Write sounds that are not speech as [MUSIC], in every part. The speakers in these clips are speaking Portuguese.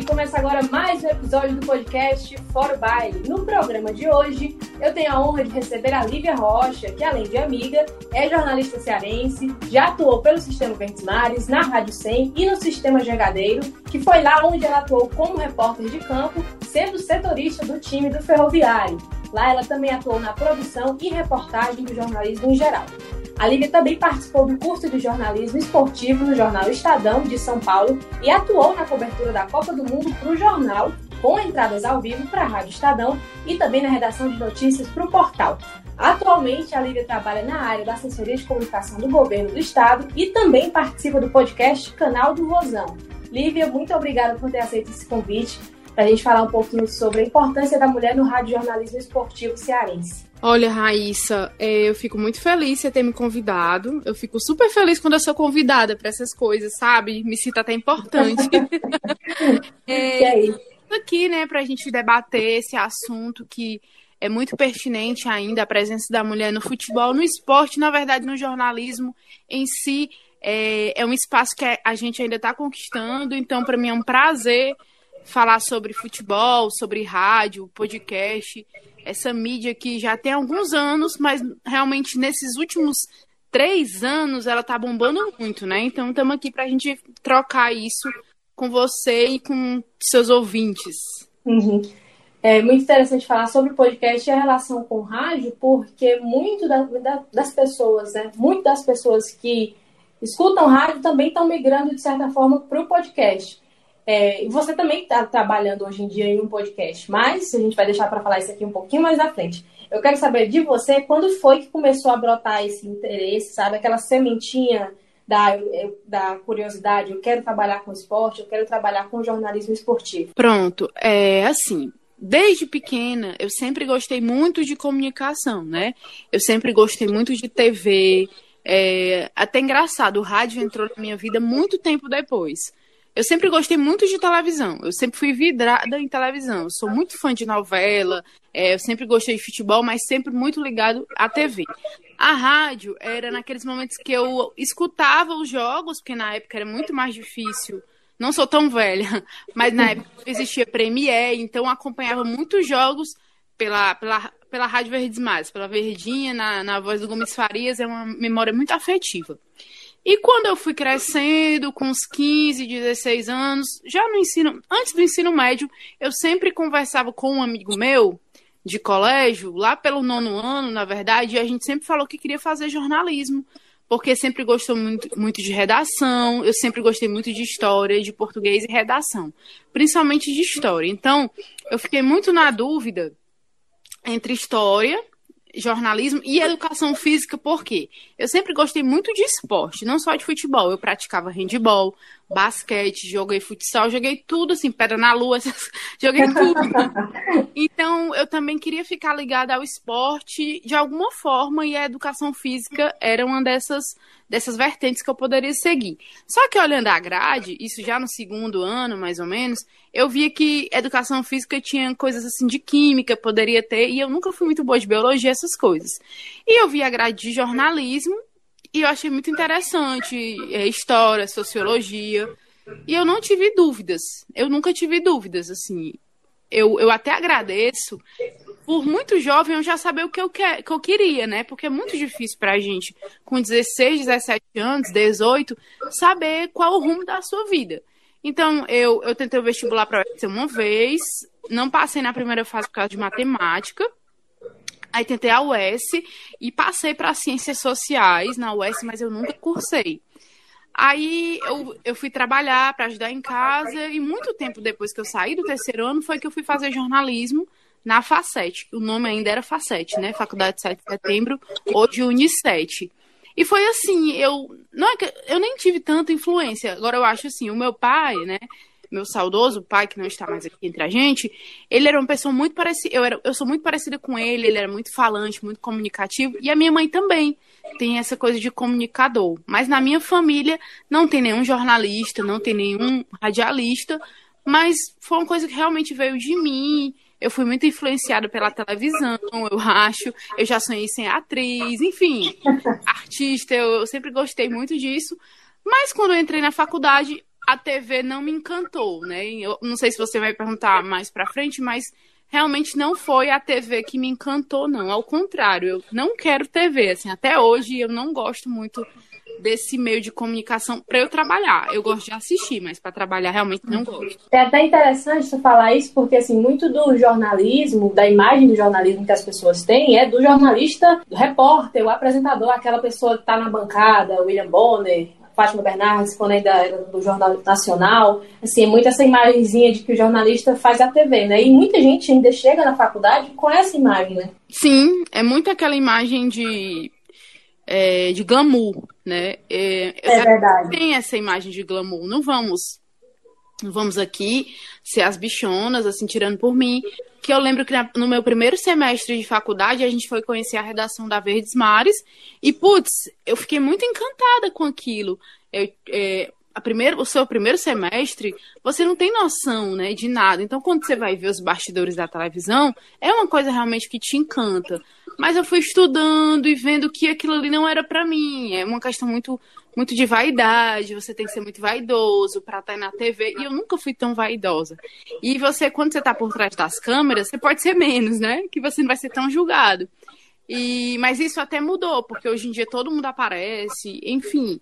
gente! Começa agora mais um episódio do podcast Fora o Baile. No programa de hoje, eu tenho a honra de receber a Lívia Rocha, que além de amiga, é jornalista cearense, já atuou pelo Sistema Verdes Mares, na Rádio 100 e no Sistema Jangadeiro, que foi lá onde ela atuou como repórter de campo, sendo setorista do time do Ferroviário. Lá ela também atuou na produção e reportagem do jornalismo em geral. A Lívia também participou do curso de jornalismo esportivo no jornal Estadão de São Paulo e atuou na cobertura da Copa do Mundo para o jornal, com entradas ao vivo para a Rádio Estadão e também na redação de notícias para o portal. Atualmente, a Lívia trabalha na área da assessoria de comunicação do governo do estado e também participa do podcast Canal do Rosão. Lívia, muito obrigada por ter aceito esse convite para a gente falar um pouquinho sobre a importância da mulher no rádio jornalismo esportivo cearense. Olha, Raíssa, é, eu fico muito feliz de ter me convidado. Eu fico super feliz quando eu sou convidada para essas coisas, sabe? Me sinto até importante. [LAUGHS] é, aqui, né, para a gente debater esse assunto que é muito pertinente ainda, a presença da mulher no futebol, no esporte, na verdade, no jornalismo em si. É, é um espaço que a gente ainda está conquistando, então, para mim é um prazer falar sobre futebol, sobre rádio, podcast essa mídia que já tem alguns anos, mas realmente nesses últimos três anos ela tá bombando muito, né? Então estamos aqui para a gente trocar isso com você e com seus ouvintes. Uhum. É muito interessante falar sobre podcast e a relação com rádio, porque muito da, da, das pessoas, né? Muitas das pessoas que escutam rádio também estão migrando, de certa forma, para o podcast. É, você também está trabalhando hoje em dia em um podcast, mas a gente vai deixar para falar isso aqui um pouquinho mais à frente. Eu quero saber de você quando foi que começou a brotar esse interesse, sabe? Aquela sementinha da, da curiosidade, eu quero trabalhar com esporte, eu quero trabalhar com jornalismo esportivo. Pronto, é assim. Desde pequena, eu sempre gostei muito de comunicação, né? Eu sempre gostei muito de TV. É, até engraçado, o rádio entrou na minha vida muito tempo depois. Eu sempre gostei muito de televisão. Eu sempre fui vidrada em televisão. Eu sou muito fã de novela. É, eu sempre gostei de futebol, mas sempre muito ligado à TV. A rádio era naqueles momentos que eu escutava os jogos, porque na época era muito mais difícil. Não sou tão velha, [LAUGHS] mas na época existia Premiere, então acompanhava muitos jogos pela, pela, pela Rádio Verdes Mais, pela Verdinha, na, na voz do Gomes Farias, é uma memória muito afetiva. E quando eu fui crescendo, com uns 15, 16 anos, já no ensino, antes do ensino médio, eu sempre conversava com um amigo meu de colégio, lá pelo nono ano, na verdade, e a gente sempre falou que queria fazer jornalismo, porque sempre gostou muito, muito de redação, eu sempre gostei muito de história, de português e redação, principalmente de história. Então, eu fiquei muito na dúvida entre história jornalismo e educação física, por quê? Eu sempre gostei muito de esporte, não só de futebol. Eu praticava handball, basquete, joguei futsal, joguei tudo, assim, pedra na lua, [LAUGHS] joguei tudo. Então, eu também queria ficar ligada ao esporte de alguma forma e a educação física era uma dessas, dessas vertentes que eu poderia seguir. Só que olhando a grade, isso já no segundo ano, mais ou menos, eu via que educação física tinha coisas assim de química, poderia ter, e eu nunca fui muito boa de biologia, essas coisas. E eu via a grade de jornalismo e eu achei muito interessante é, história, sociologia. E eu não tive dúvidas. Eu nunca tive dúvidas, assim. Eu, eu até agradeço por muito jovem eu já saber o que eu, que, que eu queria, né? Porque é muito difícil pra gente, com 16, 17 anos, 18, saber qual o rumo da sua vida. Então, eu, eu tentei o vestibular para uma vez, não passei na primeira fase por causa de matemática, Aí tentei a UES e passei para ciências sociais na UES, mas eu nunca cursei. Aí eu, eu fui trabalhar para ajudar em casa e muito tempo depois que eu saí do terceiro ano foi que eu fui fazer jornalismo na FACET. O nome ainda era FACET, né? Faculdade de 7 de Setembro, hoje Unicet. E foi assim, eu não é eu nem tive tanta influência. Agora eu acho assim, o meu pai, né? Meu saudoso pai, que não está mais aqui entre a gente, ele era uma pessoa muito parecida. Eu, era, eu sou muito parecida com ele, ele era muito falante, muito comunicativo, e a minha mãe também tem essa coisa de comunicador. Mas na minha família não tem nenhum jornalista, não tem nenhum radialista, mas foi uma coisa que realmente veio de mim. Eu fui muito influenciada pela televisão, eu acho. Eu já sonhei ser atriz, enfim, artista. Eu, eu sempre gostei muito disso. Mas quando eu entrei na faculdade, a TV não me encantou, né? Eu não sei se você vai perguntar mais para frente, mas realmente não foi a TV que me encantou, não. Ao contrário, eu não quero TV. Assim, até hoje eu não gosto muito desse meio de comunicação para eu trabalhar. Eu gosto de assistir, mas para trabalhar realmente não gosto. É até interessante você falar isso, porque assim, muito do jornalismo, da imagem do jornalismo que as pessoas têm, é do jornalista, do repórter, o apresentador, aquela pessoa que está na bancada, William Bonner, Fátima Bernardes, quando ainda era do Jornal Nacional, assim, é muito essa imagenzinha de que o jornalista faz a TV, né? E muita gente ainda chega na faculdade com essa imagem, né? Sim, é muito aquela imagem de, é, de glamour, né? É, é verdade. Tem essa imagem de glamour, não vamos vamos aqui ser as bichonas, assim, tirando por mim. Que eu lembro que no meu primeiro semestre de faculdade a gente foi conhecer a redação da Verdes Mares e, putz, eu fiquei muito encantada com aquilo. Eu, é, a primeiro, o seu primeiro semestre, você não tem noção, né, de nada. Então, quando você vai ver os bastidores da televisão, é uma coisa realmente que te encanta. Mas eu fui estudando e vendo que aquilo ali não era para mim. É uma questão muito muito de vaidade, você tem que ser muito vaidoso para estar na TV, e eu nunca fui tão vaidosa. E você, quando você está por trás das câmeras, você pode ser menos, né? Que você não vai ser tão julgado. E, mas isso até mudou, porque hoje em dia todo mundo aparece, enfim.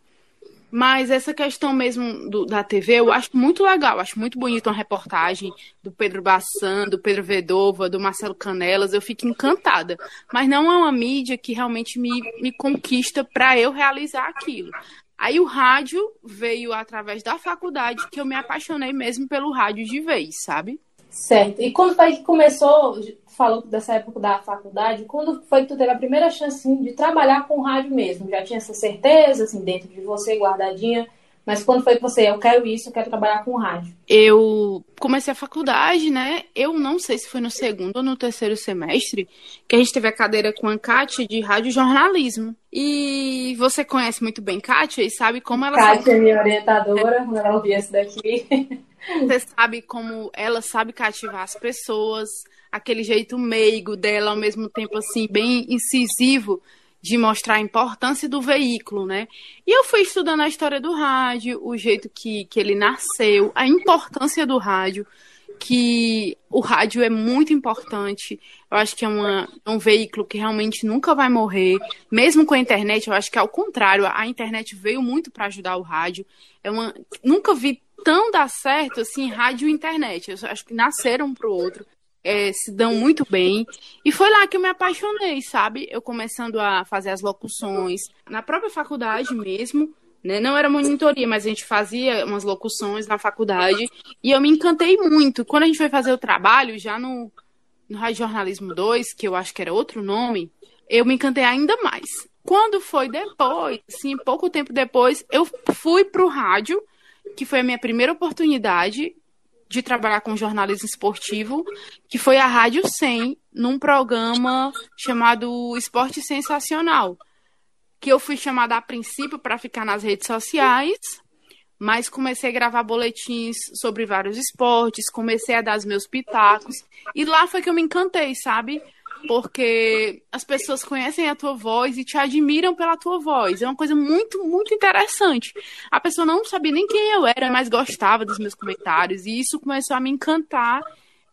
Mas essa questão mesmo do, da TV, eu acho muito legal, acho muito bonito uma reportagem do Pedro Bassan, do Pedro Vedova, do Marcelo Canelas, eu fico encantada. Mas não é uma mídia que realmente me, me conquista para eu realizar aquilo. Aí o rádio veio através da faculdade que eu me apaixonei mesmo pelo rádio de vez, sabe? Certo. E quando foi que começou, falou dessa época da faculdade, quando foi que tu teve a primeira chance assim, de trabalhar com rádio mesmo? Já tinha essa certeza, assim, dentro de você, guardadinha? Mas quando foi que você, eu quero isso, eu quero trabalhar com rádio? Eu comecei a faculdade, né? Eu não sei se foi no segundo ou no terceiro semestre que a gente teve a cadeira com a Kátia de rádio jornalismo. E você conhece muito bem Kátia e sabe como ela... Kátia é minha orientadora, quando ela ouvir isso daqui. [LAUGHS] Você sabe como ela sabe cativar as pessoas, aquele jeito meigo dela, ao mesmo tempo assim, bem incisivo de mostrar a importância do veículo, né? E eu fui estudando a história do rádio, o jeito que, que ele nasceu, a importância do rádio, que o rádio é muito importante. Eu acho que é, uma, é um veículo que realmente nunca vai morrer. Mesmo com a internet, eu acho que ao contrário, a internet veio muito para ajudar o rádio. É uma, nunca vi tão dar certo assim rádio e internet. Eu acho que nasceram um pro outro é, se dão muito bem. E foi lá que eu me apaixonei, sabe? Eu começando a fazer as locuções na própria faculdade mesmo. Né? Não era monitoria, mas a gente fazia umas locuções na faculdade. E eu me encantei muito. Quando a gente foi fazer o trabalho, já no, no Rádio Jornalismo 2, que eu acho que era outro nome, eu me encantei ainda mais. Quando foi depois, assim, pouco tempo depois, eu fui para o rádio, que foi a minha primeira oportunidade de trabalhar com jornalismo esportivo, que foi a Rádio 100, num programa chamado Esporte Sensacional, que eu fui chamada a princípio para ficar nas redes sociais, mas comecei a gravar boletins sobre vários esportes, comecei a dar os meus pitacos, e lá foi que eu me encantei, sabe? Porque as pessoas conhecem a tua voz e te admiram pela tua voz. É uma coisa muito, muito interessante. A pessoa não sabia nem quem eu era, mas gostava dos meus comentários, e isso começou a me encantar.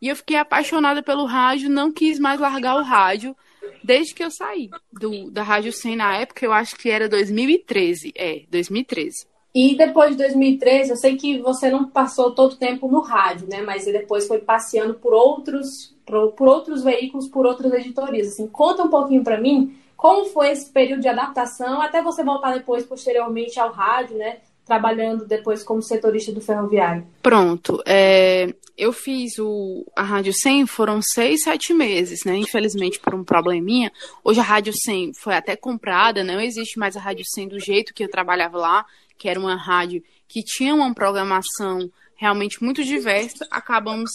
E eu fiquei apaixonada pelo rádio, não quis mais largar o rádio desde que eu saí do, da Rádio 100 na época, eu acho que era 2013. É, 2013. E depois de 2013, eu sei que você não passou todo o tempo no rádio, né? Mas depois foi passeando por outros por, por outros veículos, por outras editorias. Assim, conta um pouquinho para mim como foi esse período de adaptação até você voltar depois, posteriormente, ao rádio, né? Trabalhando depois como setorista do ferroviário. Pronto. É, eu fiz o, a Rádio 100, foram seis, sete meses, né? Infelizmente, por um probleminha. Hoje a Rádio 100 foi até comprada, não existe mais a Rádio 100 do jeito que eu trabalhava lá, que era uma rádio que tinha uma programação realmente muito diversa. Acabamos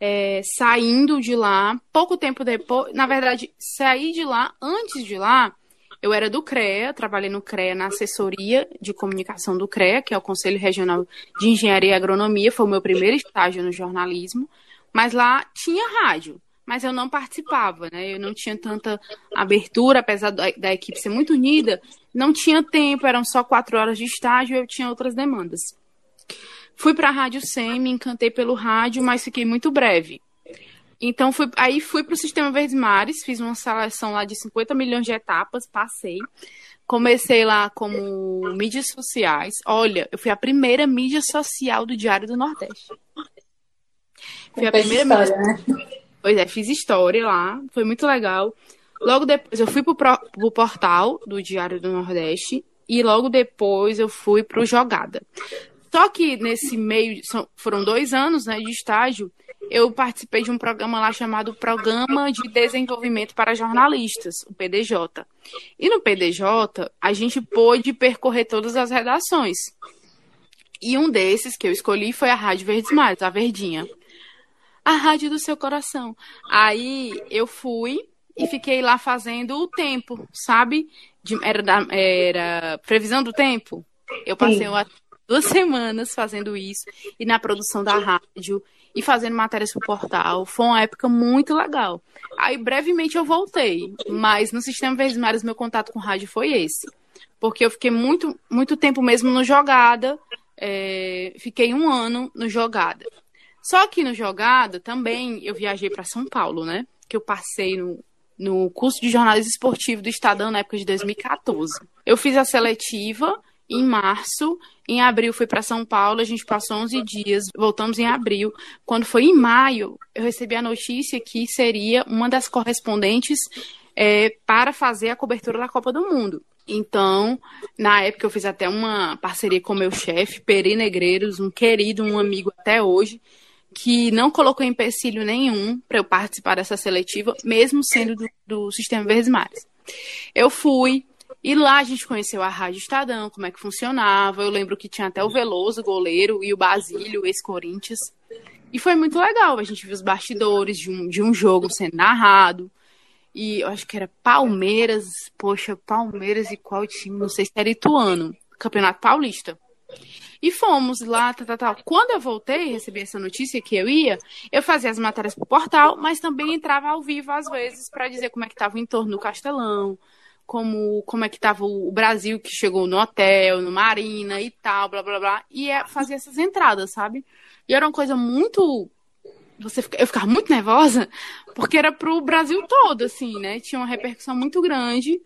é, saindo de lá, pouco tempo depois, na verdade, saí de lá, antes de lá, eu era do CREA, trabalhei no CREA na assessoria de comunicação do CREA, que é o Conselho Regional de Engenharia e Agronomia, foi o meu primeiro estágio no jornalismo, mas lá tinha rádio, mas eu não participava, né? Eu não tinha tanta abertura, apesar da, da equipe ser muito unida, não tinha tempo, eram só quatro horas de estágio, eu tinha outras demandas. Fui para a Rádio 100, me encantei pelo rádio, mas fiquei muito breve. Então, fui, aí fui para o Sistema Verdes Mares, fiz uma seleção lá de 50 milhões de etapas, passei. Comecei lá como mídias sociais. Olha, eu fui a primeira mídia social do Diário do Nordeste. Fui a primeira história, mídia... né? Pois é, fiz história lá, foi muito legal. Logo depois eu fui pro, pro portal do Diário do Nordeste e logo depois eu fui pro Jogada. Só que nesse meio, foram dois anos né, de estágio, eu participei de um programa lá chamado Programa de Desenvolvimento para Jornalistas, o PDJ. E no PDJ, a gente pôde percorrer todas as redações. E um desses que eu escolhi foi a Rádio Verdes a Verdinha. A rádio do seu coração. Aí eu fui e fiquei lá fazendo o tempo, sabe? De, era, da, era previsão do tempo. Eu passei uma, duas semanas fazendo isso e na produção da rádio e fazendo matérias pro portal. Foi uma época muito legal. Aí brevemente eu voltei, mas no Sistema Verdes Mares meu contato com rádio foi esse. Porque eu fiquei muito, muito tempo mesmo no Jogada, é, fiquei um ano no Jogada. Só que no Jogada também eu viajei para São Paulo, né? Que eu passei no, no curso de jornalismo esportivo do Estadão na época de 2014. Eu fiz a seletiva em março, em abril fui para São Paulo, a gente passou 11 dias, voltamos em abril. Quando foi em maio, eu recebi a notícia que seria uma das correspondentes é, para fazer a cobertura da Copa do Mundo. Então, na época eu fiz até uma parceria com meu chefe, Peri Negreiros, um querido, um amigo até hoje, que não colocou empecilho nenhum para eu participar dessa seletiva, mesmo sendo do, do Sistema Verdes Mares. Eu fui, e lá a gente conheceu a Rádio Estadão, como é que funcionava. Eu lembro que tinha até o Veloso, goleiro, e o Basílio, ex-Corinthians. E foi muito legal. A gente viu os bastidores de um, de um jogo sendo narrado. E eu acho que era Palmeiras, poxa, Palmeiras e qual time? Não sei se era Ituano, Campeonato Paulista. E fomos lá, tal, tal, tal. Quando eu voltei, recebi essa notícia que eu ia, eu fazia as matérias pro portal, mas também entrava ao vivo às vezes para dizer como é que estava o entorno do Castelão, como como é que estava o Brasil que chegou no hotel, no Marina e tal, blá blá blá, e é, fazia essas entradas, sabe? E era uma coisa muito você eu ficava muito nervosa, porque era pro Brasil todo assim, né? Tinha uma repercussão muito grande.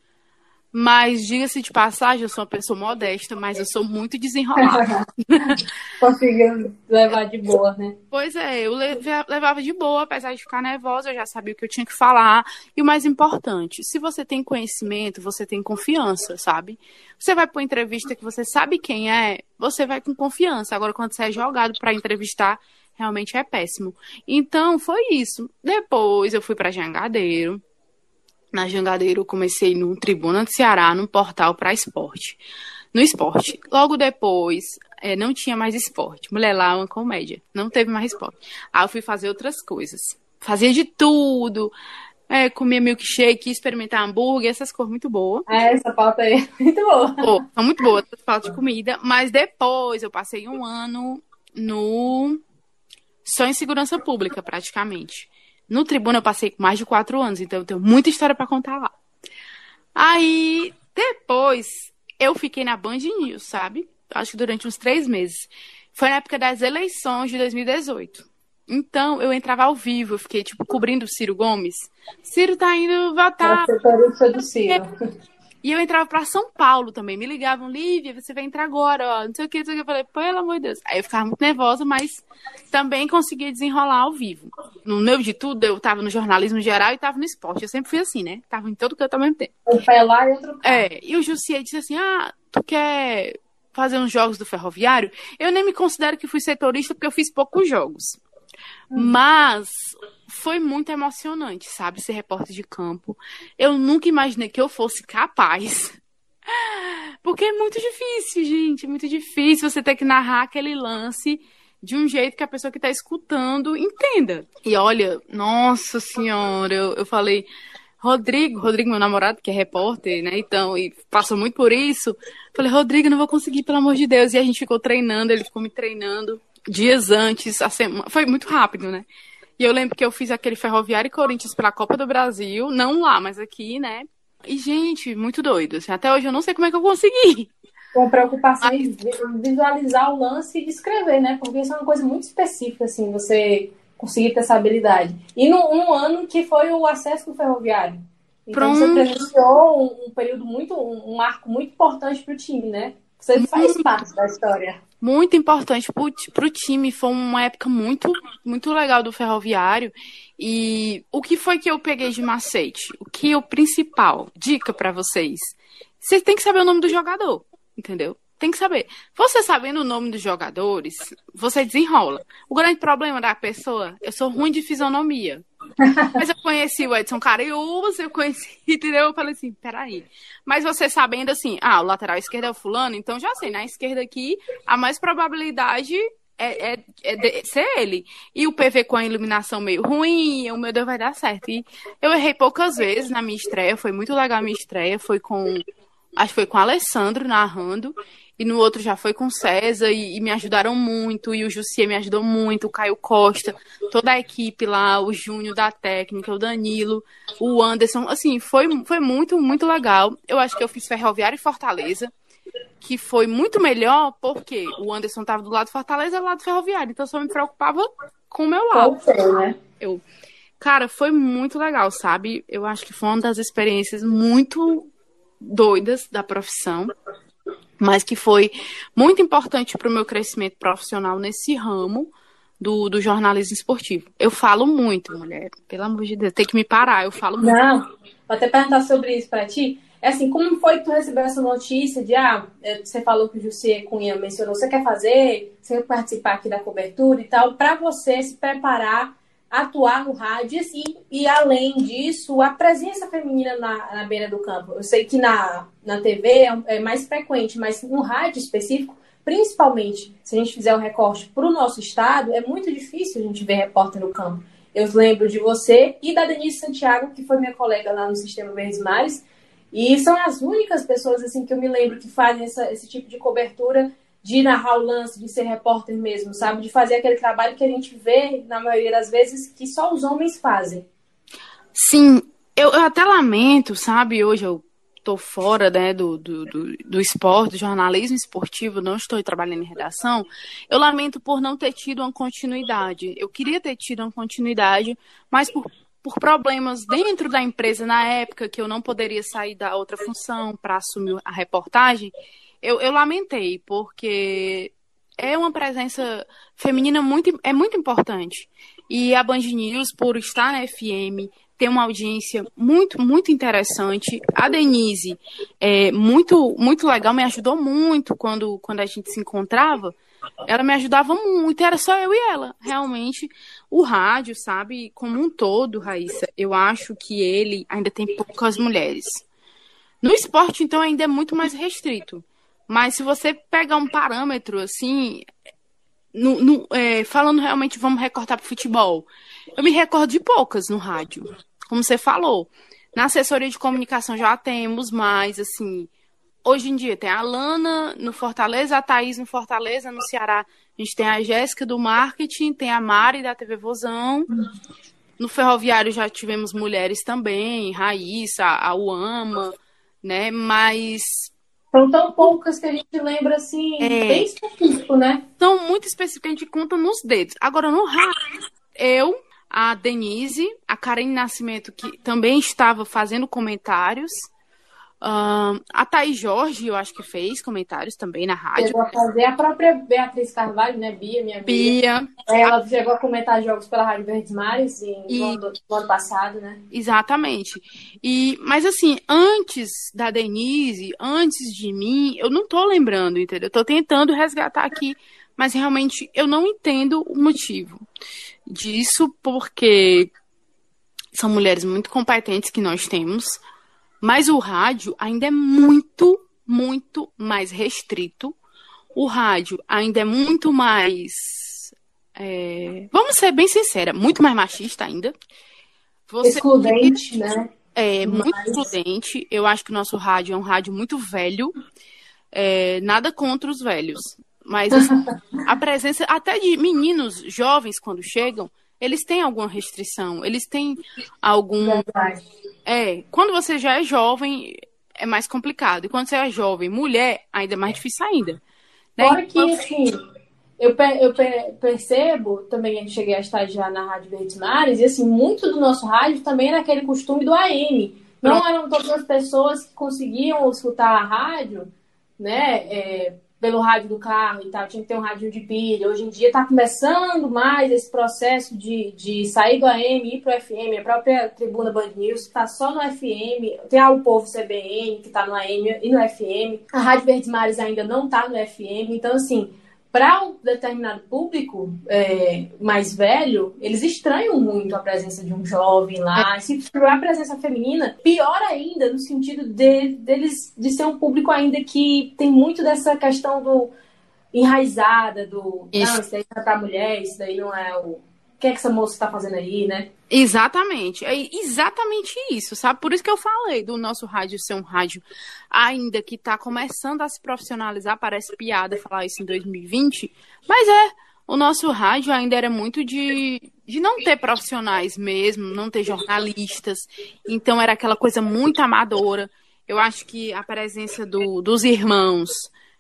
Mas, diga-se de passagem, eu sou uma pessoa modesta, mas eu sou muito desenrolada. [LAUGHS] Conseguiu levar de boa, né? Pois é, eu levava de boa, apesar de ficar nervosa, eu já sabia o que eu tinha que falar. E o mais importante, se você tem conhecimento, você tem confiança, sabe? Você vai para uma entrevista que você sabe quem é, você vai com confiança. Agora, quando você é jogado para entrevistar, realmente é péssimo. Então, foi isso. Depois eu fui para Jangadeiro na Jangadeiro, eu comecei no Tribuna do Ceará, no portal para esporte. No esporte. Logo depois, é, não tinha mais esporte. Mulher lá, uma comédia. Não teve mais esporte. Aí eu fui fazer outras coisas. Fazia de tudo. É, comia milkshake, experimentar hambúrguer, essas coisas muito boas. É, essa pauta aí é [LAUGHS] muito boa. Pô, são muito boas, essas pautas de comida. Mas depois eu passei um ano no. Só em segurança pública, praticamente. No Tribuna eu passei mais de quatro anos, então eu tenho muita história para contar lá. Aí, depois, eu fiquei na Band News, sabe? Acho que durante uns três meses. Foi na época das eleições de 2018. Então, eu entrava ao vivo, eu fiquei, tipo, cobrindo o Ciro Gomes. Ciro tá indo votar. Você do Ciro. E eu entrava para São Paulo também. Me ligavam, Lívia, você vai entrar agora, ó. Não sei o que, não sei o que. Eu falei, pelo amor de Deus. Aí eu ficava muito nervosa, mas também conseguia desenrolar ao vivo. No meio de tudo, eu tava no jornalismo geral e tava no esporte. Eu sempre fui assim, né? Tava em todo canto ao mesmo tempo. Um pé lá e outro cá. É, e o Jussier disse assim: ah, tu quer fazer uns jogos do ferroviário? Eu nem me considero que fui setorista porque eu fiz poucos jogos. Mas foi muito emocionante, sabe? Ser repórter de campo. Eu nunca imaginei que eu fosse capaz. [LAUGHS] Porque é muito difícil, gente. É muito difícil você ter que narrar aquele lance de um jeito que a pessoa que está escutando entenda. E olha, nossa senhora, eu, eu falei. Rodrigo, Rodrigo, meu namorado, que é repórter, né? Então, e passou muito por isso. Falei, Rodrigo, não vou conseguir, pelo amor de Deus. E a gente ficou treinando, ele ficou me treinando dias antes, a semana. Foi muito rápido, né? E eu lembro que eu fiz aquele Ferroviário e Corinthians pela Copa do Brasil, não lá, mas aqui, né? E, gente, muito doido. Assim, até hoje eu não sei como é que eu consegui. Com preocupação em visualizar o lance e descrever, né? Porque isso é uma coisa muito específica, assim, você conseguir ter essa habilidade. E num ano que foi o acesso do ferroviário. Então Pronto. você presenciou um, um, período muito, um, um marco muito importante para o time, né? Você faz parte da história. Muito importante para o time. Foi uma época muito, muito legal do ferroviário. E o que foi que eu peguei de macete? O que é o principal? Dica para vocês. Vocês têm que saber o nome do jogador, entendeu? Tem que saber. Você sabendo o nome dos jogadores, você desenrola. O grande problema da pessoa, eu sou ruim de fisionomia. Mas eu conheci o Edson Cariús, eu conheci, [LAUGHS] entendeu? Eu falei assim, peraí. Mas você sabendo assim, ah, o lateral esquerdo é o fulano, então já sei, na esquerda aqui, a mais probabilidade é, é, é de ser ele. E o PV com a iluminação meio ruim, o meu Deus vai dar certo. E eu errei poucas vezes na minha estreia, foi muito legal a minha estreia, foi com. Acho que foi com o Alessandro narrando e no outro já foi com César e, e, me ajudaram muito, e o Jussier me ajudou muito, o Caio Costa, toda a equipe lá, o Júnior da técnica, o Danilo, o Anderson, assim, foi, foi muito, muito legal. Eu acho que eu fiz Ferroviária e Fortaleza, que foi muito melhor porque o Anderson estava do lado de Fortaleza e do lado do Ferroviário, então eu só me preocupava com o meu lado. Sei, né? Eu, cara, foi muito legal, sabe? Eu acho que foi uma das experiências muito doidas da profissão mas que foi muito importante para o meu crescimento profissional nesse ramo do, do, jornalismo esportivo. Eu falo muito, mulher, pelo amor de Deus, tem que me parar, eu falo muito. Não, vou até perguntar sobre isso para ti. É assim, como foi que tu recebeu essa notícia de, ah, é, você falou que o José Cunha mencionou, você quer fazer, você quer participar aqui da cobertura e tal, para você se preparar atuar no rádio e, além disso, a presença feminina na, na beira do campo. Eu sei que na, na TV é, é mais frequente, mas no rádio específico, principalmente se a gente fizer o um recorte para o nosso estado, é muito difícil a gente ver repórter no campo. Eu lembro de você e da Denise Santiago, que foi minha colega lá no Sistema Verdes Mares, e são as únicas pessoas assim que eu me lembro que fazem essa, esse tipo de cobertura de narrar o lance, de ser repórter mesmo, sabe? De fazer aquele trabalho que a gente vê, na maioria das vezes, que só os homens fazem. Sim, eu, eu até lamento, sabe? Hoje eu tô fora né, do, do, do, do, esporte, do jornalismo esportivo, não estou trabalhando em redação, eu lamento por não ter tido uma continuidade. Eu queria ter tido uma continuidade, mas por, por problemas dentro da empresa na época, que eu não poderia sair da outra função para assumir a reportagem, eu, eu lamentei, porque é uma presença feminina muito, é muito importante. E a Band News, por estar na FM, tem uma audiência muito, muito interessante. A Denise, é muito, muito legal, me ajudou muito quando, quando a gente se encontrava. Ela me ajudava muito, era só eu e ela. Realmente, o rádio, sabe, como um todo, Raíssa, eu acho que ele ainda tem poucas mulheres. No esporte, então, ainda é muito mais restrito. Mas se você pegar um parâmetro assim, no, no, é, falando realmente, vamos recortar para futebol. Eu me recordo de poucas no rádio, como você falou. Na assessoria de comunicação já temos mais, assim. Hoje em dia tem a Lana no Fortaleza, a Thaís no Fortaleza, no Ceará. A gente tem a Jéssica do marketing, tem a Mari da TV Vozão. No Ferroviário já tivemos mulheres também, Raíssa, a Uama, né? Mas são tão poucas que a gente lembra assim, é. bem específico, né? São muito específicas, a gente conta nos dedos. Agora, no rádio, eu, a Denise, a Karen Nascimento, que também estava fazendo comentários, A Thaís Jorge, eu acho que fez comentários também na rádio. Chegou a fazer a própria Beatriz Carvalho, né? Bia, minha Bia. Bia. Ela chegou a comentar jogos pela Rádio Verdes Mares em, e... no, ano, no ano passado, né? Exatamente. E, mas assim, antes da Denise, antes de mim, eu não tô lembrando, entendeu? Eu tô tentando resgatar aqui, mas realmente eu não entendo o motivo disso, porque são mulheres muito competentes que nós temos mas o rádio ainda é muito, muito mais restrito. O rádio ainda é muito mais. É... Vamos ser bem sincera, muito mais machista ainda. Você... Excludente, né? É, muito excludente. Eu acho que o nosso rádio é um rádio muito velho. É, nada contra os velhos. Mas assim, [LAUGHS] a presença até de meninos jovens quando chegam, eles têm alguma restrição, eles têm algum. Verdade. É, quando você já é jovem, é mais complicado. E quando você é jovem, mulher, ainda é mais difícil ainda. Né? Fora que, então, assim, eu, eu percebo, também eu cheguei a estagiar na Rádio Verdes Mares, e assim, muito do nosso rádio também era aquele costume do AM. Não eram todas as pessoas que conseguiam escutar a rádio, né? É, pelo rádio do carro e tal, tinha que ter um rádio de pilha. Hoje em dia está começando mais esse processo de, de sair do AM e ir para o FM. A própria Tribuna Band News está só no FM. Tem o Povo CBN, que está no AM e no FM. A Rádio Verdes Mares ainda não está no FM. Então, assim, para um determinado público é, mais velho, eles estranham muito a presença de um jovem lá. E se for a presença feminina, pior ainda, no sentido de, deles de ser um público ainda que tem muito dessa questão do enraizada, do isso. não, isso daí é para mulher, isso daí não é o que é que essa moça está fazendo aí, né? Exatamente, é exatamente isso, sabe? Por isso que eu falei do nosso rádio ser um rádio ainda que está começando a se profissionalizar, parece piada falar isso em 2020, mas é, o nosso rádio ainda era muito de, de não ter profissionais mesmo, não ter jornalistas, então era aquela coisa muito amadora. Eu acho que a presença do, dos irmãos,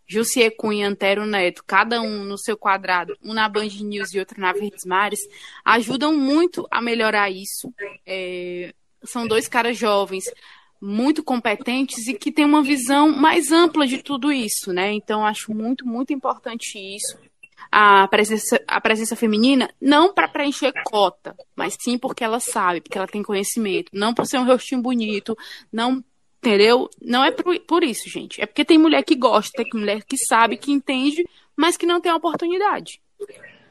Jussier Cunha Antero Neto, cada um no seu quadrado, um na Band News e outro na Verdes Mares, ajudam muito a melhorar isso. É, são dois caras jovens, muito competentes e que têm uma visão mais ampla de tudo isso, né? Então, acho muito, muito importante isso. A presença, a presença feminina, não para preencher cota, mas sim porque ela sabe, porque ela tem conhecimento, não por ser um rostinho bonito, não Entendeu? Não é por, por, isso, gente. É porque tem mulher que gosta, tem mulher que sabe, que entende, mas que não tem oportunidade.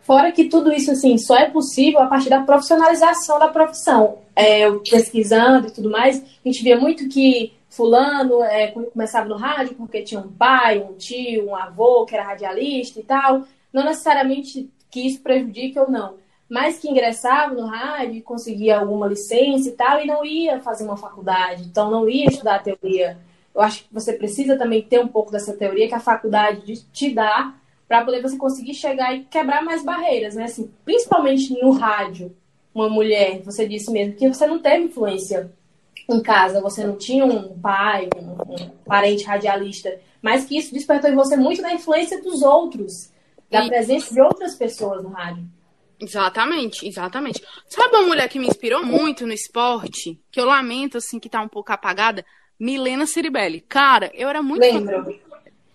Fora que tudo isso, assim, só é possível a partir da profissionalização da profissão. É, pesquisando e tudo mais, a gente via muito que fulano é, começava no rádio porque tinha um pai, um tio, um avô que era radialista e tal. Não necessariamente que isso prejudique ou não mas que ingressava no rádio e conseguia alguma licença e tal, e não ia fazer uma faculdade, então não ia estudar a teoria. Eu acho que você precisa também ter um pouco dessa teoria que a faculdade te dá para poder você conseguir chegar e quebrar mais barreiras, né? Assim, principalmente no rádio, uma mulher, você disse mesmo que você não teve influência em casa, você não tinha um pai, um, um parente radialista, mas que isso despertou em você muito da influência dos outros, da presença de outras pessoas no rádio. Exatamente, exatamente. Sabe uma mulher que me inspirou muito no esporte, que eu lamento, assim, que tá um pouco apagada? Milena Ciribelli. Cara, eu era muito Lembro. Fã.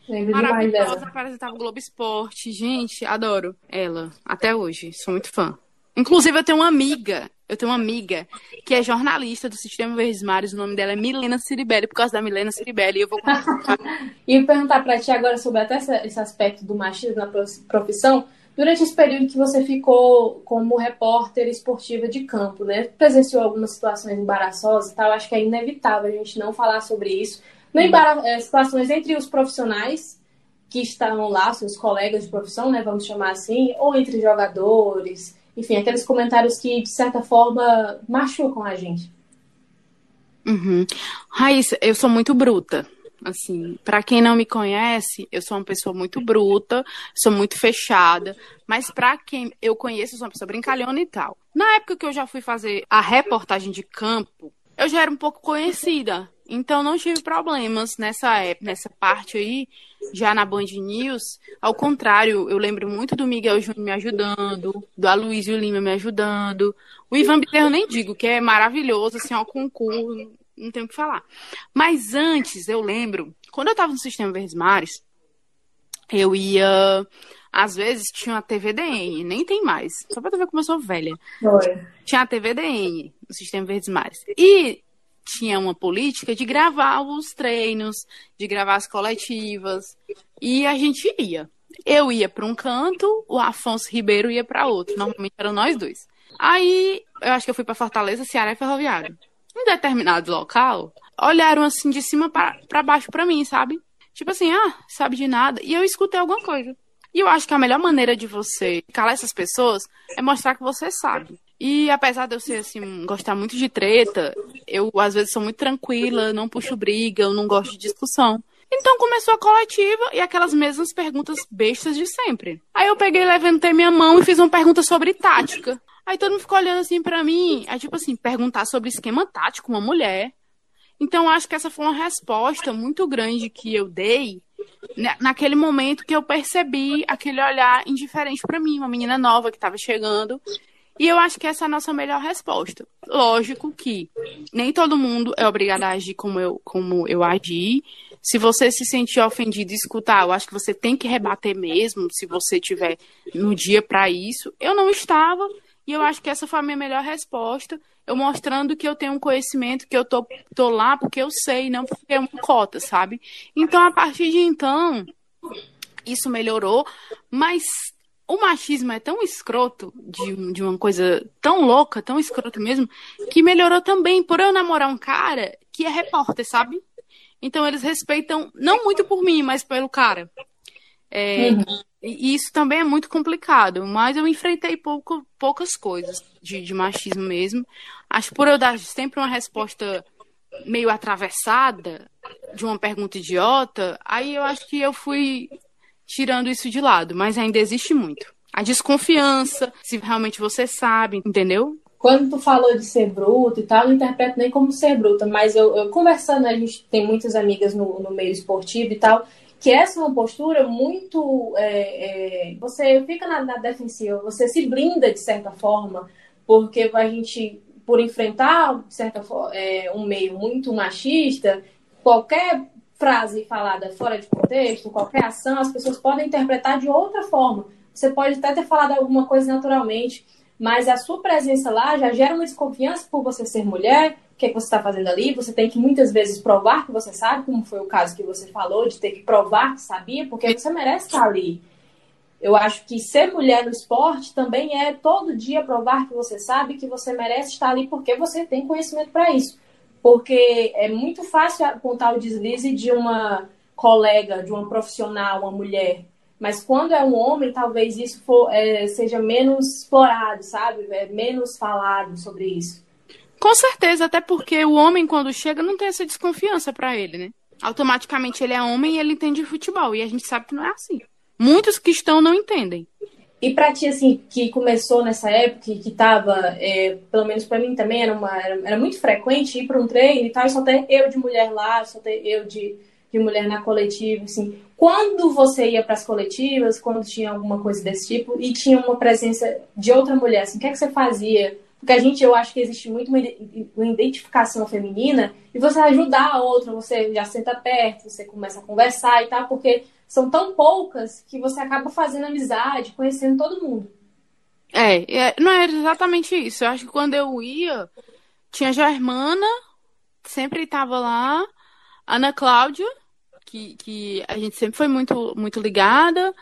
Lembro Maravilhosa, apresentava o Globo Esporte. Gente, adoro ela. Até hoje, sou muito fã. Inclusive, eu tenho uma amiga, eu tenho uma amiga que é jornalista do Sistema Verdes Mares, o nome dela é Milena Ciribelli, por causa da Milena Ciribelli, eu vou [LAUGHS] E perguntar para ti agora sobre até esse aspecto do machismo na profissão, Durante esse período que você ficou como repórter esportiva de campo, né? Presenciou algumas situações embaraçosas e tal, acho que é inevitável a gente não falar sobre isso. Nem é, situações entre os profissionais que estão lá, seus colegas de profissão, né? Vamos chamar assim, ou entre jogadores, enfim, aqueles comentários que, de certa forma, machucam a gente. Uhum. Raíssa, eu sou muito bruta. Assim, para quem não me conhece, eu sou uma pessoa muito bruta, sou muito fechada, mas para quem eu conheço, eu sou uma pessoa brincalhona e tal. Na época que eu já fui fazer a reportagem de campo, eu já era um pouco conhecida, então não tive problemas nessa época, nessa parte aí, já na Band News. Ao contrário, eu lembro muito do Miguel Júnior me ajudando, do Aloysio Lima me ajudando. O Ivan Bezerra nem digo, que é maravilhoso, assim, ao concurso, não tenho o que falar. Mas antes, eu lembro, quando eu tava no Sistema Verdes Mares, eu ia. Às vezes tinha a TVDN, nem tem mais. Só pra tu ver como eu sou velha. Oi. Tinha a TVDN no Sistema Verdes Mares. E tinha uma política de gravar os treinos, de gravar as coletivas. E a gente ia. Eu ia para um canto, o Afonso Ribeiro ia para outro. Normalmente eram nós dois. Aí, eu acho que eu fui para Fortaleza, Ceará e Ferroviário em determinado local, olharam assim de cima para baixo para mim, sabe? Tipo assim, ah, sabe de nada. E eu escutei alguma coisa. E eu acho que a melhor maneira de você calar essas pessoas é mostrar que você sabe. E apesar de eu ser assim, gostar muito de treta, eu às vezes sou muito tranquila, não puxo briga, eu não gosto de discussão. Então começou a coletiva e aquelas mesmas perguntas bestas de sempre. Aí eu peguei, levantei minha mão e fiz uma pergunta sobre tática. Aí todo mundo ficou olhando assim para mim, é tipo assim, perguntar sobre esquema tático, uma mulher. Então, acho que essa foi uma resposta muito grande que eu dei naquele momento que eu percebi aquele olhar indiferente para mim, uma menina nova que estava chegando. E eu acho que essa é a nossa melhor resposta. Lógico que nem todo mundo é obrigado a agir como eu, como eu agi. Se você se sentir ofendido e escutar, eu acho que você tem que rebater mesmo, se você tiver no dia para isso. Eu não estava, e eu acho que essa foi a minha melhor resposta eu mostrando que eu tenho um conhecimento, que eu tô, tô lá porque eu sei, não porque é uma cota, sabe? Então, a partir de então, isso melhorou, mas o machismo é tão escroto, de, de uma coisa tão louca, tão escrota mesmo, que melhorou também por eu namorar um cara que é repórter, sabe? Então eles respeitam, não muito por mim, mas pelo cara. É, uhum. E isso também é muito complicado, mas eu enfrentei pouco, poucas coisas de, de machismo mesmo. Acho que por eu dar sempre uma resposta meio atravessada de uma pergunta idiota, aí eu acho que eu fui tirando isso de lado, mas ainda existe muito. A desconfiança, se realmente você sabe, entendeu? Quando tu falou de ser bruto e tal, eu não interpreto nem como ser bruta, mas eu, eu conversando, a gente tem muitas amigas no, no meio esportivo e tal, que essa é uma postura muito. É, é, você fica na, na, defensiva, você se blinda de certa forma, porque a gente, por enfrentar certa é, um meio muito machista, qualquer frase falada fora de contexto, qualquer ação, as pessoas podem interpretar de outra forma. Você pode até ter falado alguma coisa naturalmente, mas a sua presença lá já gera uma desconfiança por você ser mulher, que, é que você está fazendo ali, você tem que muitas vezes provar que você sabe, como foi o caso que você falou, de ter que provar que sabia, porque você merece estar ali. Eu acho que ser mulher no esporte também é todo dia provar que você sabe que você merece estar ali porque você tem conhecimento para isso. Porque é muito fácil apontar o deslize de uma colega, de uma profissional, uma mulher. Mas quando é um homem, talvez isso for, é, seja menos explorado, sabe? É menos falado sobre isso. Com certeza, até porque o homem, quando chega, não tem essa desconfiança para ele, né? Automaticamente ele é homem e ele entende futebol. E a gente sabe que não é assim. Muitos que estão não entendem. E pra ti, assim, que começou nessa época, que tava, é, pelo menos para mim também, era, uma, era, era, muito frequente ir para um treino e tal, e só ter eu de mulher lá, só ter eu de, de mulher na coletiva, assim. Quando você ia para as coletivas, quando tinha alguma coisa desse tipo, e tinha uma presença de outra mulher, assim, o que é que você fazia? Porque a gente, eu acho que existe muito uma identificação feminina e você ajudar a outra, você já senta perto, você começa a conversar e tal, porque são tão poucas que você acaba fazendo amizade, conhecendo todo mundo. É, é não é exatamente isso. Eu acho que quando eu ia, tinha a Germana, sempre estava lá, Ana Cláudia, que, que a gente sempre foi muito, muito ligada,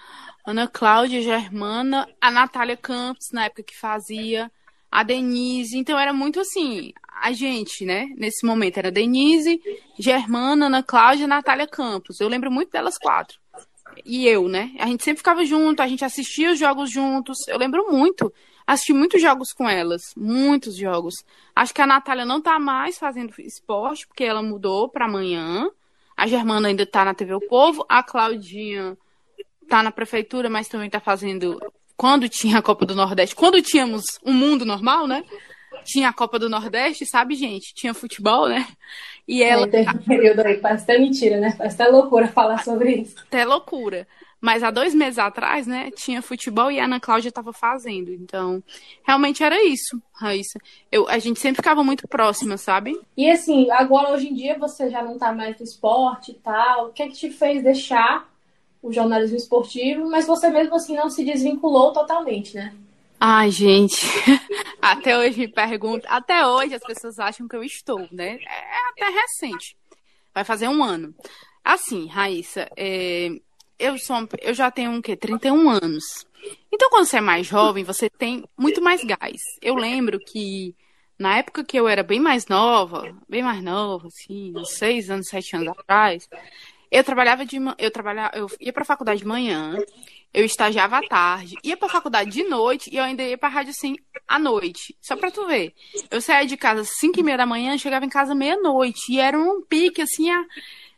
Ana Cláudia, Germana, a Natália Campos, na época que fazia a Denise. Então era muito assim, a gente, né? Nesse momento era Denise, Germana, Ana Cláudia e Natália Campos. Eu lembro muito delas quatro. E eu, né? A gente sempre ficava junto, a gente assistia os jogos juntos. Eu lembro muito. Assisti muitos jogos com elas, muitos jogos. Acho que a Natália não tá mais fazendo esporte, porque ela mudou para amanhã. A Germana ainda tá na TV O Povo. A Claudinha tá na prefeitura, mas também tá fazendo quando tinha a Copa do Nordeste, quando tínhamos um mundo normal, né? Tinha a Copa do Nordeste, sabe, gente? Tinha futebol, né? E ela. É, um período aí, parece até mentira, né? Parece até loucura falar sobre isso. Até loucura. Mas há dois meses atrás, né, tinha futebol e a Ana Cláudia estava fazendo. Então, realmente era isso, Raíssa. Eu, a gente sempre ficava muito próxima, sabe? E assim, agora hoje em dia você já não tá mais no esporte e tal. O que é que te fez deixar o jornalismo esportivo, mas você mesmo assim não se desvinculou totalmente, né? Ai, gente, [LAUGHS] até hoje me pergunto, até hoje as pessoas acham que eu estou, né? É até recente, vai fazer um ano. Assim, Raíssa, é, eu, sou, eu já tenho um quê? 31 anos. Então, quando você é mais jovem, você tem muito mais gás. Eu lembro que na época que eu era bem mais nova, bem mais nova, assim, uns seis anos, sete anos atrás, eu trabalhava de eu trabalhava, eu ia para faculdade de manhã, eu estagiava à tarde, ia para faculdade de noite e eu ainda ia para rádio sim à noite. Só para tu ver. Eu saía de casa às 5 e meia da manhã, chegava em casa meia-noite e era um pique assim, a...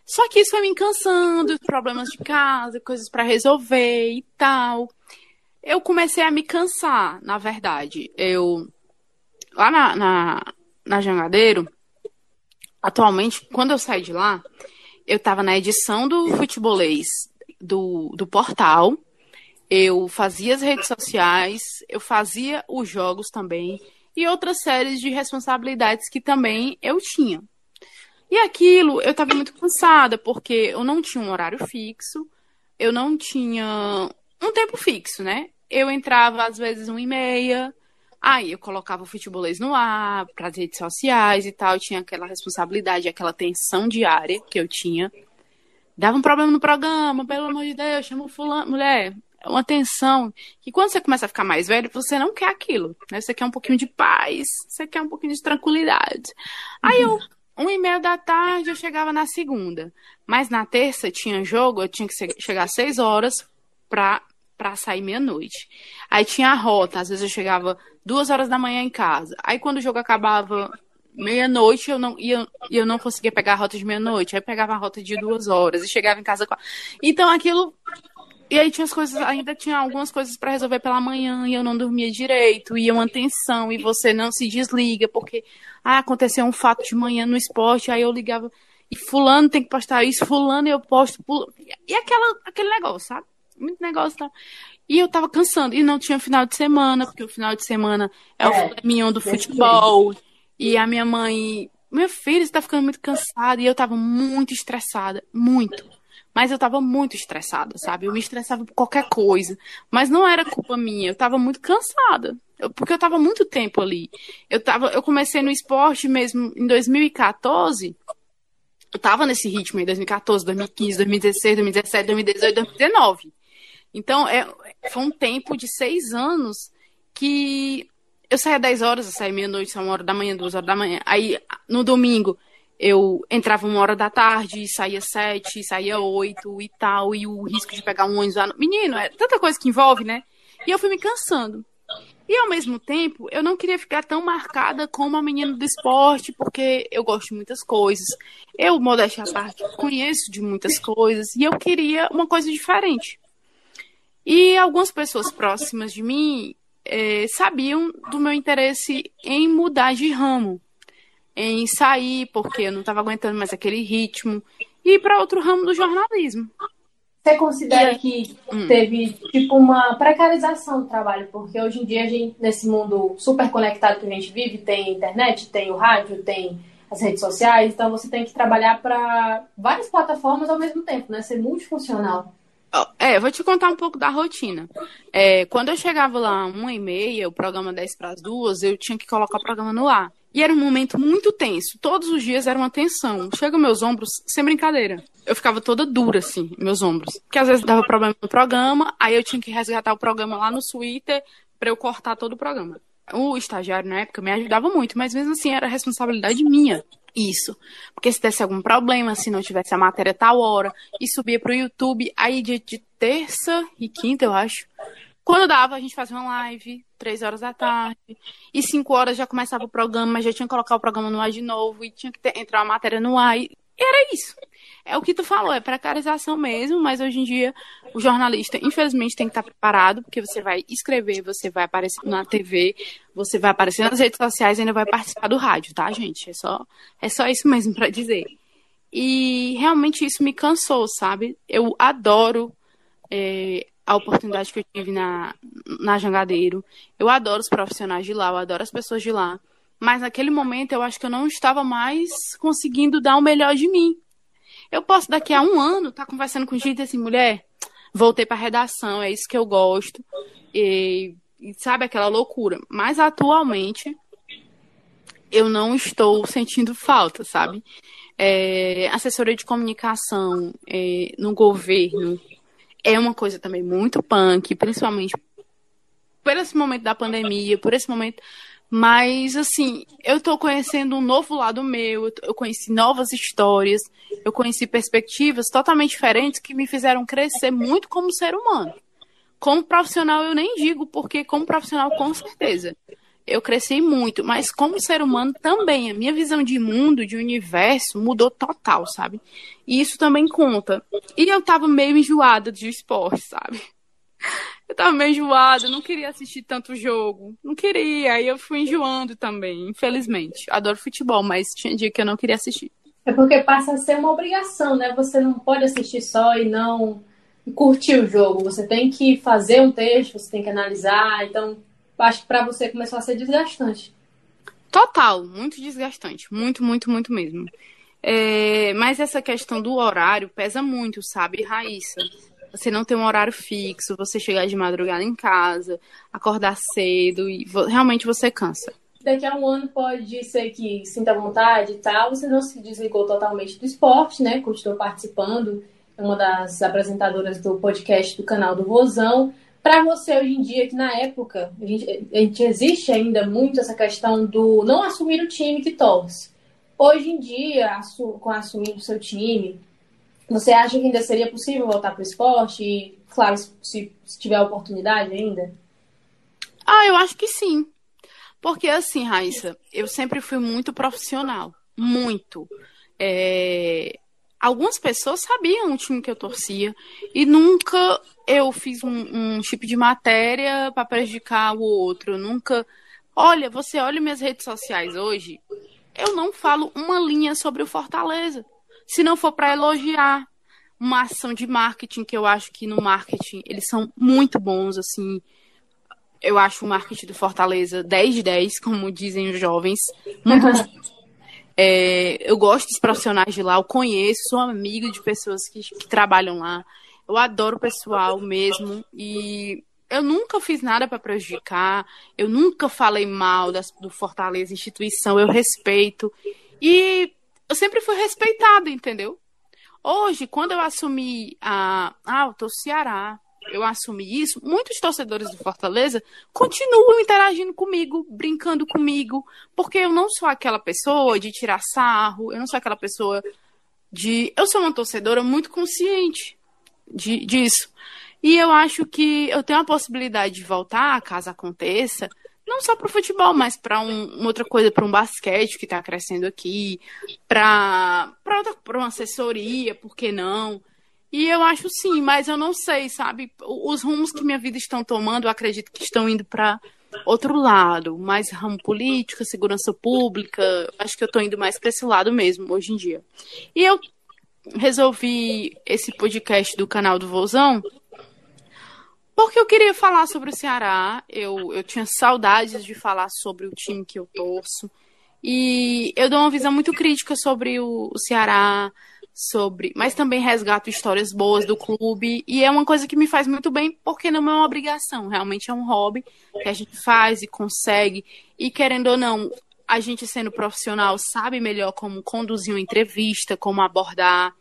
só que isso foi me cansando, problemas de casa, coisas para resolver e tal. Eu comecei a me cansar, na verdade. Eu lá na, na, na Jangadeiro, atualmente, quando eu saí de lá, eu estava na edição do futebolês do, do portal, eu fazia as redes sociais, eu fazia os jogos também e outras séries de responsabilidades que também eu tinha. E aquilo, eu estava muito cansada, porque eu não tinha um horário fixo, eu não tinha um tempo fixo, né? Eu entrava às vezes uma e meia, aí eu colocava o futebolês no ar, para as redes sociais e tal, tinha aquela responsabilidade, aquela tensão diária que eu tinha. Dava um problema no programa, pelo amor de Deus, chama o fulano, mulher, é uma tensão que quando você começa a ficar mais velho, você não quer aquilo, né? Você quer um pouquinho de paz, você quer um pouquinho de tranquilidade. Aí eu, um e meia da tarde, eu chegava na segunda. Mas na terça tinha jogo, eu tinha que chegar às seis horas pra, pra sair meia-noite. Aí tinha a rota, às vezes eu chegava duas horas da manhã em casa. Aí quando o jogo acabava meia-noite, eu não, eu, eu não conseguia pegar a rota de meia-noite. Aí pegava a rota de duas horas e chegava em casa. Então aquilo e aí tinha as coisas, ainda tinha algumas coisas para resolver pela manhã e eu não dormia direito, e uma tensão, e você não se desliga, porque ah, aconteceu um fato de manhã no esporte, aí eu ligava, e fulano tem que postar isso, fulano eu posto, e aquela, aquele negócio, sabe? Muito negócio, tá? E eu tava cansando, e não tinha final de semana, porque o final de semana é, é o mignon do futebol, e a minha mãe, meu filho, você tá ficando muito cansada, e eu tava muito estressada, muito. Mas eu tava muito estressada, sabe? Eu me estressava por qualquer coisa. Mas não era culpa minha, eu tava muito cansada. porque eu tava muito tempo ali. Eu, tava, eu comecei no esporte mesmo em 2014. Eu tava nesse ritmo em 2014, 2015, 2016, 2017, 2018, 2019. Então, é, foi um tempo de seis anos que eu saía 10 horas, eu saía meia-noite, uma hora da manhã, duas horas da manhã. Aí, no domingo, eu entrava uma hora da tarde, saía sete, saía oito e tal, e o risco de pegar um ônibus. Menino, é tanta coisa que envolve, né? E eu fui me cansando. E ao mesmo tempo, eu não queria ficar tão marcada como a menina do esporte, porque eu gosto de muitas coisas. Eu, modéstia à parte, conheço de muitas coisas, e eu queria uma coisa diferente. E algumas pessoas próximas de mim é, sabiam do meu interesse em mudar de ramo em sair, porque eu não estava aguentando mais aquele ritmo, e ir para outro ramo do jornalismo. Você considera que hum. teve tipo uma precarização do trabalho? Porque hoje em dia a gente, nesse mundo super conectado que a gente vive, tem internet, tem o rádio, tem as redes sociais, então você tem que trabalhar para várias plataformas ao mesmo tempo, né? Ser multifuncional. É, vou te contar um pouco da rotina. É, quando eu chegava lá uma e meia, o programa 10 para as duas, eu tinha que colocar o programa no ar. E era um momento muito tenso. Todos os dias era uma tensão. Chega meus ombros, sem brincadeira. Eu ficava toda dura, assim, meus ombros. Porque às vezes dava problema no programa, aí eu tinha que resgatar o programa lá no Twitter para eu cortar todo o programa. O estagiário na época me ajudava muito, mas mesmo assim era responsabilidade minha. Isso. Porque se desse algum problema, se não tivesse a matéria tal hora, e subia pro YouTube, aí dia de terça e quinta, eu acho, quando dava, a gente fazia uma live, três horas da tarde, e cinco horas já começava o programa, já tinha que colocar o programa no ar de novo, e tinha que ter, entrar uma matéria no ar, e era isso. É o que tu falou, é precarização mesmo, mas hoje em dia o jornalista, infelizmente, tem que estar preparado, porque você vai escrever, você vai aparecer na TV, você vai aparecer nas redes sociais e ainda vai participar do rádio, tá, gente? É só, é só isso mesmo para dizer. E realmente isso me cansou, sabe? Eu adoro é, a oportunidade que eu tive na, na Jangadeiro. Eu adoro os profissionais de lá, eu adoro as pessoas de lá. Mas naquele momento eu acho que eu não estava mais conseguindo dar o melhor de mim. Eu posso daqui a um ano estar tá conversando com gente assim, mulher, voltei para redação, é isso que eu gosto. E, e sabe aquela loucura. Mas atualmente eu não estou sentindo falta, sabe? É, assessoria de comunicação é, no governo, é uma coisa também muito punk, principalmente por esse momento da pandemia, por esse momento. Mas, assim, eu tô conhecendo um novo lado meu, eu conheci novas histórias, eu conheci perspectivas totalmente diferentes que me fizeram crescer muito como ser humano. Como profissional, eu nem digo, porque como profissional, com certeza eu cresci muito, mas como ser humano também, a minha visão de mundo, de universo, mudou total, sabe? E isso também conta. E eu tava meio enjoada de esporte, sabe? Eu tava meio enjoada, não queria assistir tanto jogo. Não queria, aí eu fui enjoando também, infelizmente. Adoro futebol, mas tinha dia que eu não queria assistir. É porque passa a ser uma obrigação, né? Você não pode assistir só e não curtir o jogo. Você tem que fazer um texto, você tem que analisar. Então, acho que para você começou a ser desgastante. Total, muito desgastante. Muito, muito, muito mesmo. É, mas essa questão do horário pesa muito, sabe, Raíssa? Você não tem um horário fixo, você chegar de madrugada em casa, acordar cedo e realmente você cansa. Daqui a um ano pode ser que sinta vontade e tal, você não se desligou totalmente do esporte, né? Continuou participando, é uma das apresentadoras do podcast do canal do Vozão. Para você hoje em dia, que na época a gente, a gente, existe ainda muito essa questão do não assumir o time que torce. Hoje em dia, com assumindo o seu time, você acha que ainda seria possível voltar para o esporte? E, claro, se, se tiver oportunidade ainda? Ah, eu acho que sim. Porque, assim, Raíssa, eu sempre fui muito profissional. Muito. É... Algumas pessoas sabiam o time que eu torcia. E nunca eu fiz um, um tipo de matéria para prejudicar o outro. Nunca. Olha, você olha minhas redes sociais hoje, eu não falo uma linha sobre o Fortaleza se não for para elogiar uma ação de marketing, que eu acho que no marketing eles são muito bons, assim. Eu acho o marketing do Fortaleza 10 de 10, como dizem os jovens. Muito é, eu gosto dos profissionais de lá, eu conheço, sou amigo de pessoas que, que trabalham lá. Eu adoro o pessoal mesmo e eu nunca fiz nada para prejudicar, eu nunca falei mal das, do Fortaleza instituição, eu respeito. E eu sempre fui respeitada, entendeu? Hoje, quando eu assumi a. Ah, eu tô Ceará, eu assumi isso, muitos torcedores do Fortaleza continuam interagindo comigo, brincando comigo, porque eu não sou aquela pessoa de tirar sarro, eu não sou aquela pessoa de. Eu sou uma torcedora muito consciente de, disso. E eu acho que eu tenho a possibilidade de voltar, caso aconteça, não só para o futebol, mas para um, outra coisa, para um basquete que está crescendo aqui, para uma assessoria, por que não? E eu acho sim, mas eu não sei, sabe? Os rumos que minha vida estão tomando, eu acredito que estão indo para outro lado, mais ramo política, segurança pública. Acho que eu estou indo mais para esse lado mesmo hoje em dia. E eu resolvi esse podcast do canal do Vozão porque eu queria falar sobre o Ceará, eu, eu tinha saudades de falar sobre o time que eu torço. E eu dou uma visão muito crítica sobre o, o Ceará, sobre, mas também resgato histórias boas do clube e é uma coisa que me faz muito bem porque não é uma obrigação, realmente é um hobby que a gente faz e consegue e querendo ou não, a gente sendo profissional sabe melhor como conduzir uma entrevista, como abordar.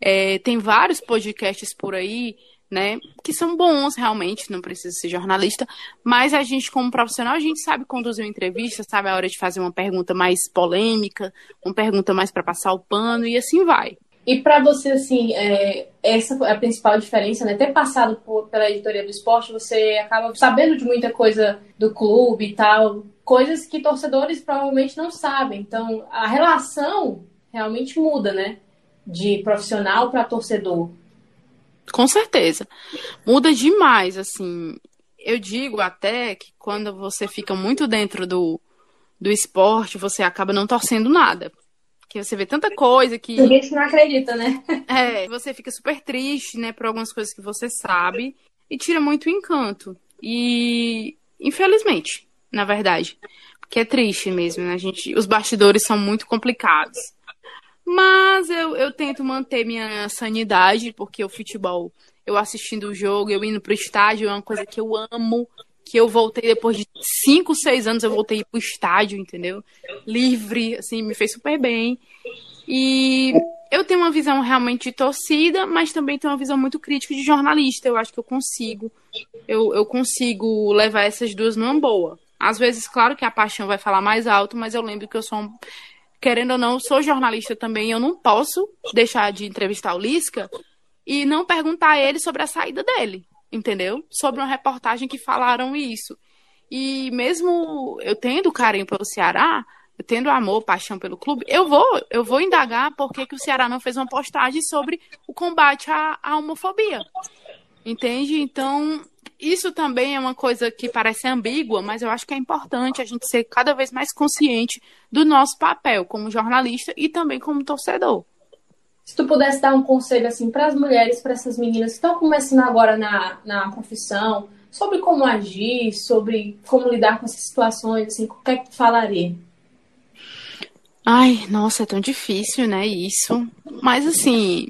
É, tem vários podcasts por aí né? Que são bons realmente, não precisa ser jornalista, mas a gente, como profissional, a gente sabe conduzir uma entrevista, sabe a hora de fazer uma pergunta mais polêmica, uma pergunta mais para passar o pano e assim vai. E para você, assim, é, essa é a principal diferença, né? Ter passado por, pela editoria do esporte, você acaba sabendo de muita coisa do clube e tal, coisas que torcedores provavelmente não sabem. Então, a relação realmente muda, né? De profissional para torcedor. Com certeza. Muda demais, assim. Eu digo até que quando você fica muito dentro do, do esporte, você acaba não torcendo nada. Porque você vê tanta coisa que. Que não acredita, né? [LAUGHS] É, você fica super triste, né, por algumas coisas que você sabe e tira muito o encanto. E infelizmente, na verdade, porque é triste mesmo, né? A gente, os bastidores são muito complicados. Mas eu, eu tento manter minha sanidade, porque o futebol, eu assistindo o jogo, eu indo pro estádio, é uma coisa que eu amo. Que eu voltei depois de 5, 6 anos, eu voltei pro estádio, entendeu? Livre, assim, me fez super bem. E eu tenho uma visão realmente de torcida, mas também tenho uma visão muito crítica de jornalista. Eu acho que eu consigo. Eu, eu consigo levar essas duas numa boa. Às vezes, claro que a paixão vai falar mais alto, mas eu lembro que eu sou um, querendo ou não, sou jornalista também, eu não posso deixar de entrevistar o Lisca e não perguntar a ele sobre a saída dele, entendeu? Sobre uma reportagem que falaram isso. E mesmo eu tendo carinho pelo Ceará, eu tendo amor, paixão pelo clube, eu vou, eu vou indagar por que, que o Ceará não fez uma postagem sobre o combate à, à homofobia. Entende? Então, isso também é uma coisa que parece ambígua, mas eu acho que é importante a gente ser cada vez mais consciente do nosso papel como jornalista e também como torcedor. Se tu pudesse dar um conselho assim para as mulheres, para essas meninas que estão começando agora na, na profissão, sobre como agir, sobre como lidar com essas situações, assim, o que é que tu falaria? Ai, nossa, é tão difícil, né, isso. Mas assim,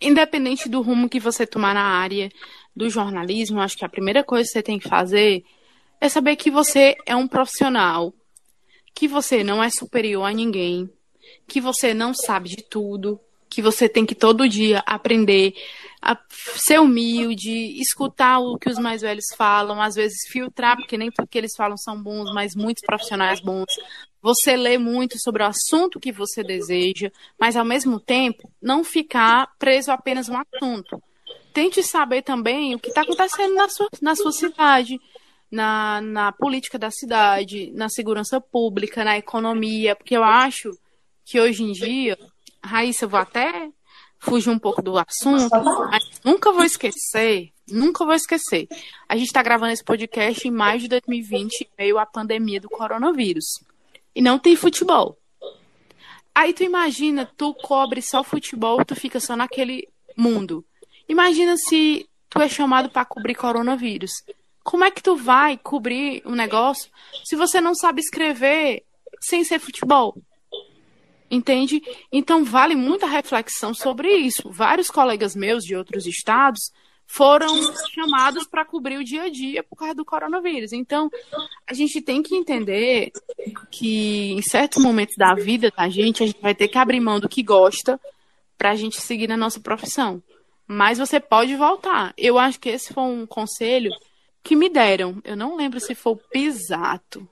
independente do rumo que você tomar na área do jornalismo, acho que a primeira coisa que você tem que fazer é saber que você é um profissional, que você não é superior a ninguém, que você não sabe de tudo, que você tem que todo dia aprender ser humilde, escutar o que os mais velhos falam, às vezes filtrar, porque nem tudo que eles falam são bons, mas muitos profissionais bons. Você lê muito sobre o assunto que você deseja, mas ao mesmo tempo não ficar preso a apenas um assunto. Tente saber também o que está acontecendo na sua, na sua cidade, na, na política da cidade, na segurança pública, na economia, porque eu acho que hoje em dia Raíssa, eu vou até fugir um pouco do assunto, mas nunca vou esquecer, nunca vou esquecer. A gente está gravando esse podcast em maio de 2020, meio à pandemia do coronavírus. E não tem futebol. Aí tu imagina, tu cobre só futebol, tu fica só naquele mundo. Imagina se tu é chamado para cobrir coronavírus. Como é que tu vai cobrir um negócio se você não sabe escrever sem ser futebol? Entende? Então vale muita reflexão sobre isso. Vários colegas meus de outros estados foram chamados para cobrir o dia a dia por causa do coronavírus. Então, a gente tem que entender que em certos momentos da vida da gente, a gente vai ter que abrir mão do que gosta para a gente seguir na nossa profissão. Mas você pode voltar. Eu acho que esse foi um conselho que me deram. Eu não lembro se foi o Pisato,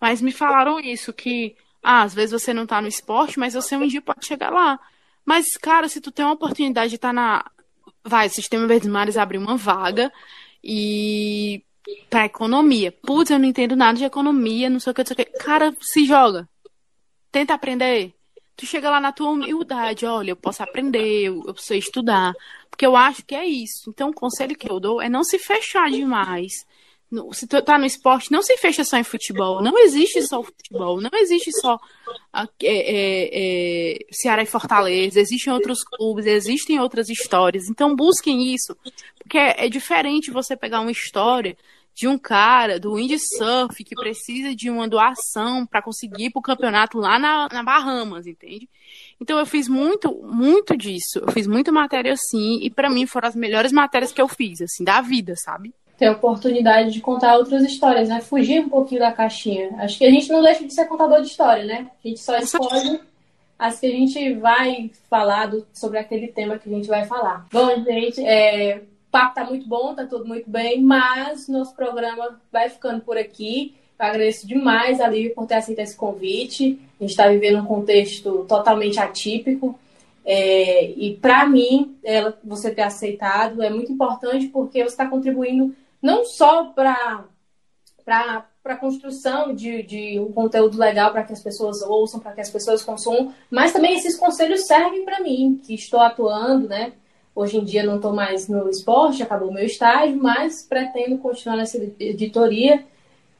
mas me falaram isso que ah, às vezes você não tá no esporte, mas você um dia pode chegar lá. Mas, cara, se tu tem uma oportunidade de estar tá na. Vai, o Sistema Verdes Mares abre uma vaga e. pra economia. Putz, eu não entendo nada de economia, não sei o que, não sei o que. Cara, se joga. Tenta aprender. Tu chega lá na tua humildade, olha, eu posso aprender, eu, eu sei estudar. Porque eu acho que é isso. Então, o conselho que eu dou é não se fechar demais se tu tá no esporte, não se fecha só em futebol. Não existe só o futebol. Não existe só é, é, é, Ceará e Fortaleza. Existem outros clubes, existem outras histórias. Então busquem isso. Porque é, é diferente você pegar uma história de um cara do windsurf que precisa de uma doação para conseguir ir pro campeonato lá na, na Bahamas, entende? Então eu fiz muito, muito disso. Eu fiz muita matéria assim, e para mim foram as melhores matérias que eu fiz, assim, da vida, sabe? Ter a oportunidade de contar outras histórias, né? Fugir um pouquinho da caixinha. Acho que a gente não deixa de ser contador de história, né? A gente só escolhe as que a gente vai falar do, sobre aquele tema que a gente vai falar. Bom, gente, é, o papo tá muito bom, tá tudo muito bem, mas nosso programa vai ficando por aqui. Eu agradeço demais a Lívia por ter aceito esse convite. A gente está vivendo um contexto totalmente atípico. É, e para mim, ela, você ter aceitado é muito importante porque você está contribuindo não só para para construção de, de um conteúdo legal para que as pessoas ouçam, para que as pessoas consumam, mas também esses conselhos servem para mim, que estou atuando, né? Hoje em dia não estou mais no esporte, acabou meu estágio, mas pretendo continuar nessa editoria.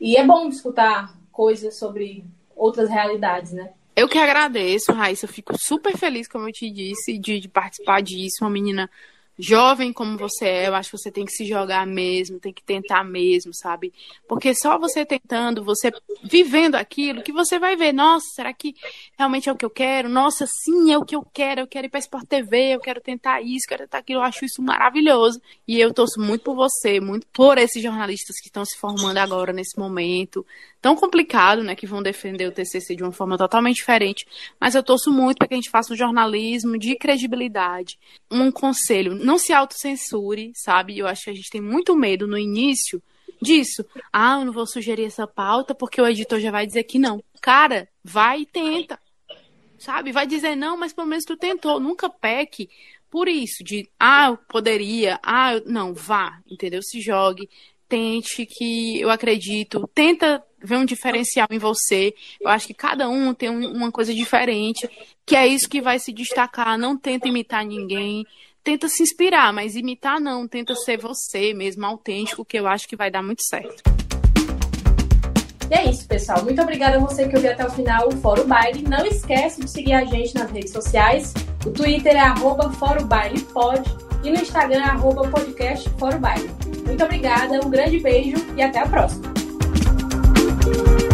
E é bom escutar coisas sobre outras realidades, né? Eu que agradeço, Raíssa. Eu fico super feliz, como eu te disse, de, de participar disso. Uma menina jovem como você é, eu acho que você tem que se jogar mesmo, tem que tentar mesmo, sabe? Porque só você tentando, você vivendo aquilo, que você vai ver, nossa, será que realmente é o que eu quero? Nossa, sim, é o que eu quero, eu quero ir para Sport TV, eu quero tentar isso, quero tentar aquilo, eu acho isso maravilhoso. E eu torço muito por você, muito por esses jornalistas que estão se formando agora nesse momento tão complicado, né, que vão defender o TCC de uma forma totalmente diferente, mas eu torço muito para que a gente faça um jornalismo de credibilidade. Um conselho, não se autocensure, sabe? Eu acho que a gente tem muito medo no início disso. Ah, eu não vou sugerir essa pauta porque o editor já vai dizer que não. Cara, vai e tenta. Sabe? Vai dizer não, mas pelo menos tu tentou. Nunca peque por isso, de ah, eu poderia, ah, eu... não, vá, entendeu? Se jogue, tente que eu acredito, tenta ver um diferencial em você. Eu acho que cada um tem um, uma coisa diferente, que é isso que vai se destacar. Não tenta imitar ninguém, tenta se inspirar, mas imitar não, tenta ser você mesmo, autêntico, que eu acho que vai dar muito certo. E é isso, pessoal. Muito obrigada a você que ouviu até o final o Fórum Baile. Não esquece de seguir a gente nas redes sociais. O Twitter é arroba Pod e no Instagram é podcast Fórum Baile. Muito obrigada, um grande beijo e até a próxima. Thank you.